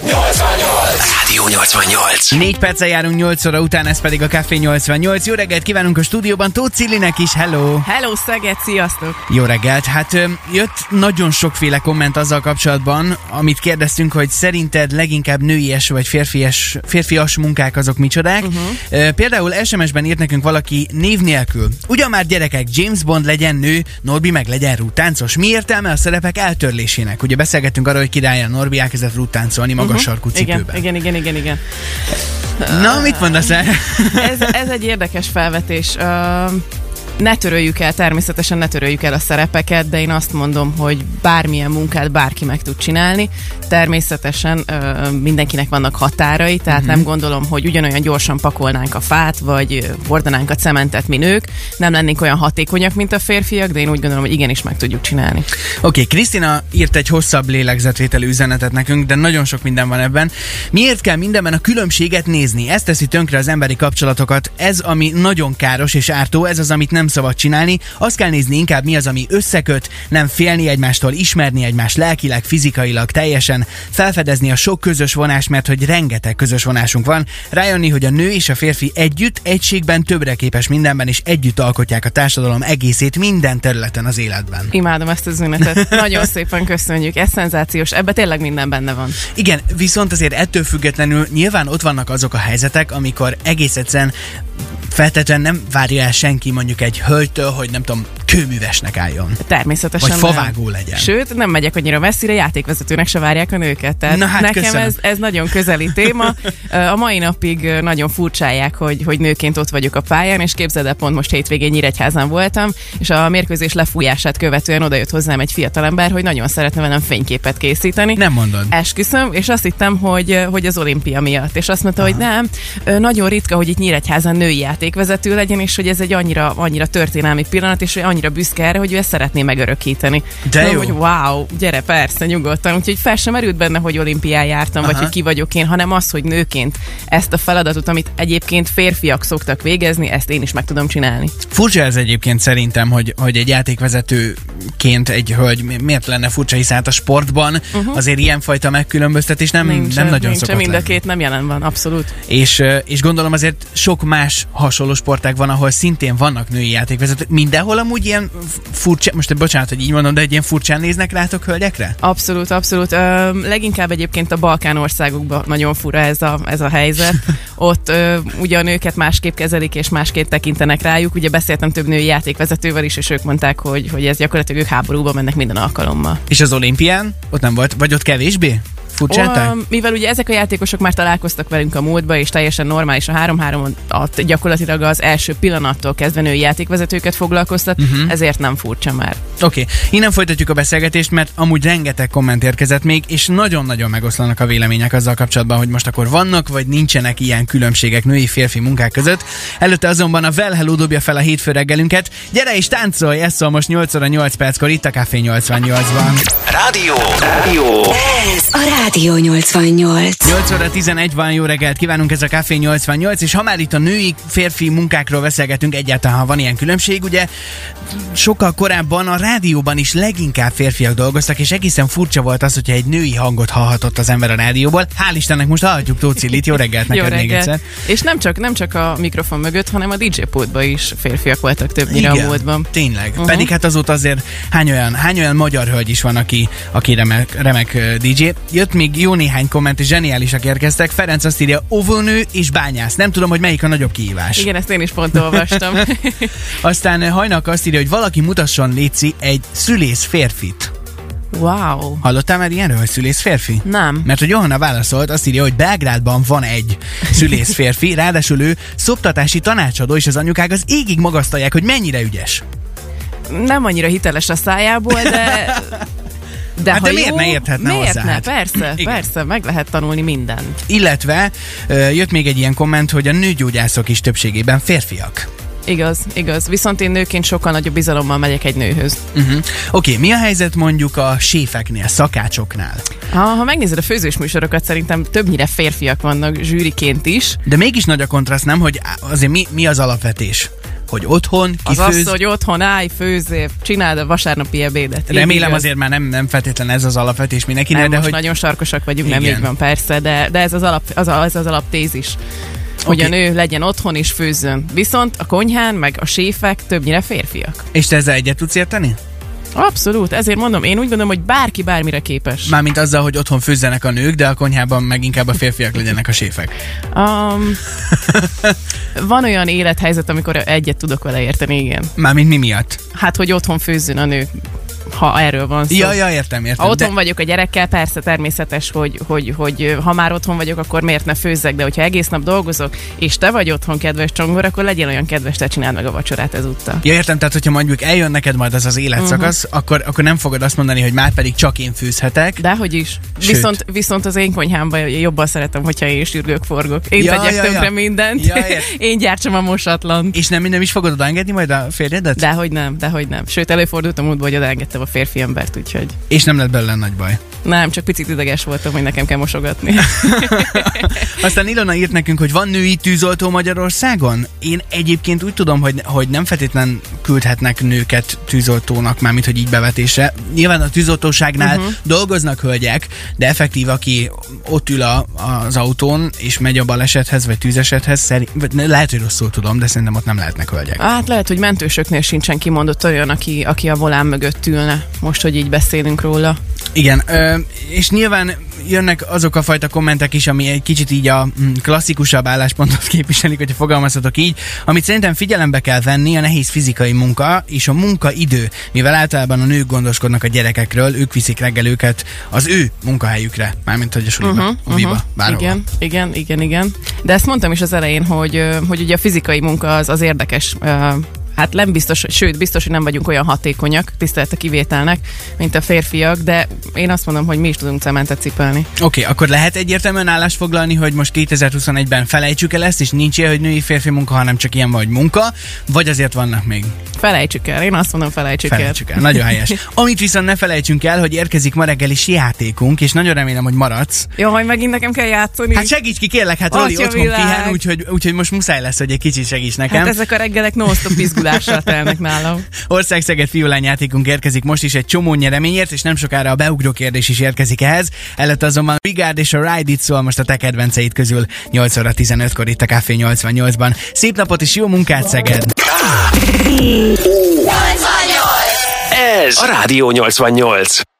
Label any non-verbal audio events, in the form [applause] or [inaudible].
88! Rádió 88. 4 perccel járunk 8 óra után, ez pedig a Café 88. Jó reggelt kívánunk a stúdióban, Tóth Cillinek is, hello! Hello, Szeged, sziasztok! Jó reggelt! Hát jött nagyon sokféle komment azzal kapcsolatban, amit kérdeztünk, hogy szerinted leginkább nőies vagy férfias, férfias munkák azok micsodák. Uh-huh. Például SMS-ben írt nekünk valaki név nélkül. Ugyan már gyerekek, James Bond legyen nő, Norbi meg legyen rútáncos. Mi értelme a szerepek eltörlésének? Ugye beszélgettünk arról, hogy királya Norbi elkezdett rútáncolni magas uh-huh. sarkú Igen, cipőben. igen, igen, igen, igen. Na, mit mondasz el? Ez, ez egy érdekes felvetés. Uh, ne töröljük el, természetesen ne töröljük el a szerepeket, de én azt mondom, hogy bármilyen munkát bárki meg tud csinálni. Természetesen ö, mindenkinek vannak határai, tehát uh-huh. nem gondolom, hogy ugyanolyan gyorsan pakolnánk a fát, vagy hordanánk a cementet, mi nők. Nem lennénk olyan hatékonyak, mint a férfiak, de én úgy gondolom, hogy igenis meg tudjuk csinálni. Oké, okay, Krisztina írt egy hosszabb lélegzetvételű üzenetet nekünk, de nagyon sok minden van ebben. Miért kell mindenben a különbséget nézni? Ez teszi tönkre az emberi kapcsolatokat. Ez, ami nagyon káros és ártó, ez az, amit nem szabad csinálni. Azt kell nézni inkább mi az, ami összeköt, nem félni egymástól, ismerni egymást lelkileg, fizikailag, teljesen, felfedezni a sok közös vonás, mert hogy rengeteg közös vonásunk van, rájönni, hogy a nő és a férfi együtt, egységben többre képes mindenben, és együtt alkotják a társadalom egészét minden területen az életben. Imádom ezt az üzenetet. [laughs] Nagyon szépen köszönjük. Ez szenzációs. Ebbe tényleg minden benne van. Igen, viszont azért ettől függetlenül nyilván ott vannak azok a helyzetek, amikor egész egyszerűen feltétlenül nem várja el senki mondjuk egy hölgytől, hogy nem tudom, kőművesnek álljon. Természetesen. Vagy nem. favágó legyen. Sőt, nem megyek annyira messzire, játékvezetőnek se várják a nőket. Tehát Na hát nekem köszönöm. ez, ez nagyon közeli téma. [laughs] A mai napig nagyon furcsálják, hogy, hogy nőként ott vagyok a pályán, és képzeld el, pont most hétvégén Nyíregyházán voltam, és a mérkőzés lefújását követően odajött hozzám egy fiatalember, hogy nagyon szeretne velem fényképet készíteni. Nem mondod. Esküszöm, és azt hittem, hogy, hogy az olimpia miatt. És azt mondta, Aha. hogy nem, nagyon ritka, hogy itt Nyíregyházan női játékvezető legyen, és hogy ez egy annyira, annyira történelmi pillanat, és hogy annyira büszke erre, hogy ő ezt szeretné megörökíteni. De Mondom, jó. hogy wow, gyere, persze, nyugodtan. Úgyhogy fel sem merült benne, hogy olimpián jártam, vagy Aha. hogy ki vagyok én, hanem az, hogy nőként ezt a feladatot, amit egyébként férfiak szoktak végezni, ezt én is meg tudom csinálni. Furcsa ez egyébként szerintem, hogy, hogy egy játékvezetőként egy hölgy mi- miért lenne furcsa, hiszen hát a sportban uh-huh. azért ilyenfajta megkülönböztetés nem, nem nagyon nincs, szokott mind a két nem jelen van, abszolút. És, és gondolom azért sok más hasonló sportág van, ahol szintén vannak női játékvezetők. Mindenhol amúgy ilyen furcsa, most bocsánat, hogy így mondom, de egy ilyen furcsán néznek rátok hölgyekre? Abszolút, abszolút. Ö, leginkább egyébként a Balkán országokban nagyon fura ez a, ez a helyzet. [laughs] Ott ö, ugye a nőket másképp kezelik és másképp tekintenek rájuk. Ugye beszéltem több női játékvezetővel is, és ők mondták, hogy, hogy ez gyakorlatilag ők háborúba mennek minden alkalommal. És az olimpián? Ott nem volt? Vagy ott kevésbé? Furcsálták? Ó, mivel ugye ezek a játékosok már találkoztak velünk a múltba, és teljesen normális a 3-3 at gyakorlatilag az első pillanattól kezdve női játékvezetőket foglalkoztat, uh-huh. ezért nem furcsa már. Oké, okay. innen folytatjuk a beszélgetést, mert amúgy rengeteg komment érkezett még, és nagyon-nagyon megoszlanak a vélemények azzal kapcsolatban, hogy most akkor vannak vagy nincsenek ilyen különbségek női-férfi munkák között. Előtte azonban a Well Hello dobja fel a hétfő reggelünket. Gyere és táncolj! Ez szól most 8 óra 8 perckor itt a Café 88-ban. Rádió. Rádió. Ez a Rádió 88. 8 óra 11 van, jó reggelt kívánunk, ez a Café 88, és ha már itt a női férfi munkákról beszélgetünk, egyáltalán ha van ilyen különbség, ugye sokkal korábban a rádióban is leginkább férfiak dolgoztak, és egészen furcsa volt az, hogyha egy női hangot hallhatott az ember a rádióból. Hál' Istennek most hallhatjuk Tóth Cillit, jó reggelt neked Jó még reggel. egyszer. És nem csak, nem csak a mikrofon mögött, hanem a DJ pultban is férfiak voltak többnyire a múltban. tényleg. Uh-huh. Pedig hát azóta azért hány olyan, hány olyan magyar hölgy is van, aki, aki remek, remek DJ. Jött még jó néhány komment, és zseniálisak érkeztek. Ferenc azt írja, óvónő és bányász. Nem tudom, hogy melyik a nagyobb kihívás. Igen, ezt én is pont olvastam. [laughs] Aztán Hajnak azt írja, hogy valaki mutasson Léci egy szülész férfit. wow. Hallottál már ilyenről, hogy szülész férfi? Nem. Mert hogy Johanna válaszolt, azt írja, hogy Belgrádban van egy szülész [laughs] férfi, ráadásul ő szoptatási tanácsadó, és az anyukák az égig magasztalják, hogy mennyire ügyes. Nem annyira hiteles a szájából, de... [laughs] De, Hát ha de miért jó, ne érthetne miért hozzá, ne? hát? Persze, Igen. persze, meg lehet tanulni mindent. Illetve jött még egy ilyen komment, hogy a nőgyógyászok is többségében férfiak. Igaz, igaz. Viszont én nőként sokkal nagyobb bizalommal megyek egy nőhöz. Uh-huh. Oké, okay, mi a helyzet mondjuk a séfeknél, szakácsoknál? Ha, ha megnézed a főzős műsorokat, szerintem többnyire férfiak vannak zsűriként is. De mégis nagy a kontraszt, nem? Hogy azért mi, mi az alapvetés? Hogy otthon Az kifőz. az, hogy otthon állj, főzzél, csináld a vasárnapi ebédet. Remélem igaz. azért már nem, nem feltétlen ez az alapvetés mindenkinek, nem, de most hogy nagyon sarkosak vagyunk, nem Igen. így van persze, de, de ez az alap, az, a- ez az alaptézis. Hogy Oké. a nő legyen otthon és főzzön. Viszont a konyhán, meg a séfek többnyire férfiak. És te ezzel egyet tudsz érteni? Abszolút, ezért mondom, én úgy gondolom, hogy bárki bármire képes. Mármint azzal, hogy otthon főzzenek a nők, de a konyhában meg inkább a férfiak legyenek a séfek. Um, van olyan élethelyzet, amikor egyet tudok vele érteni, igen. Mármint mi miatt? Hát, hogy otthon főzzön a nő, ha erről van szó. Ja, ja, értem, értem. Ha otthon de... vagyok a gyerekkel, persze természetes, hogy, hogy, hogy ha már otthon vagyok, akkor miért ne főzzek, de hogyha egész nap dolgozok, és te vagy otthon, kedves csongor, akkor legyen olyan kedves, te csináld meg a vacsorát ezúttal. Ja, értem, tehát hogyha mondjuk eljön neked majd az az életszakasz, uh-huh. akkor, akkor nem fogod azt mondani, hogy már pedig csak én főzhetek. Dehogy is. Sőt. Viszont, viszont az én konyhámban jobban szeretem, hogyha én sürgök, forgok. Én Ja, tegyek ja, tönkre ja. mindent. Ja, ért- [laughs] én gyártsam a mosatlant. És nem, nem is fogod odaengedni majd a férjedet? Dehogy nem, dehogy nem. Sőt, előfordult a múltban, hogy odaengedtem a férfi embert, úgyhogy És nem lett belőle nagy baj. nem, csak picit ideges voltam, hogy nekem kell mosogatni. [laughs] Aztán Ilona írt nekünk, hogy van női tűzoltó Magyarországon? Én egyébként úgy tudom, hogy, hogy nem feltétlen küldhetnek nőket tűzoltónak, mármint hogy így bevetésre. Nyilván a tűzoltóságnál uh-huh. dolgoznak hölgyek, de effektív, aki ott ül a, az autón, és megy a balesethez, vagy tűzesethez, szerint, vagy lehet, hogy rosszul tudom, de szerintem ott nem lehetnek hölgyek. Hát lehet, hogy mentősöknél sincsen kimondott olyan, aki, aki a volán mögött ülne, most, hogy így beszélünk róla. Igen, és nyilván jönnek azok a fajta kommentek is, ami egy kicsit így a mm, klasszikusabb álláspontot képviselik, hogyha fogalmazhatok így, amit szerintem figyelembe kell venni a nehéz fizikai munka és a munkaidő, mivel általában a nők gondoskodnak a gyerekekről, ők viszik reggel őket az ő munkahelyükre, mármint hogy a suliba, uh-huh, a viba, uh-huh, bárhova. igen, igen, igen, igen. De ezt mondtam is az elején, hogy, hogy ugye a fizikai munka az, az érdekes. Hát nem biztos, sőt, biztos, hogy nem vagyunk olyan hatékonyak, tisztelet a kivételnek, mint a férfiak, de én azt mondom, hogy mi is tudunk cementet cipelni. Oké, okay, akkor lehet egyértelműen állást foglalni, hogy most 2021-ben felejtsük el ezt, és nincs ilyen, hogy női-férfi munka, hanem csak ilyen vagy munka, vagy azért vannak még Felejtsük el, én azt mondom, felejtsük, Felejtsük el, nagyon helyes. [laughs] Amit viszont ne felejtsünk el, hogy érkezik ma reggel is játékunk, és nagyon remélem, hogy maradsz. el. Jó, majd megint nekem kell játszani. Hát segíts ki, kérlek, hát Atya otthon világ. pihen, úgyhogy, úgyhogy most muszáj lesz, hogy egy kicsit segíts nekem. Hát ezek a reggelek non-stop [laughs] izgulással telnek nálam. Ország-Szeged fiúlány játékunk érkezik most is egy csomó nyereményért, és nem sokára a beugró kérdés is érkezik ehhez. Előtt azonban Rigard és a Ride It szól most a te kedvenceid közül 8 óra 15-kor itt a Café 88-ban. Szép napot és jó munkát, Szeged! Ez a Rádió 88.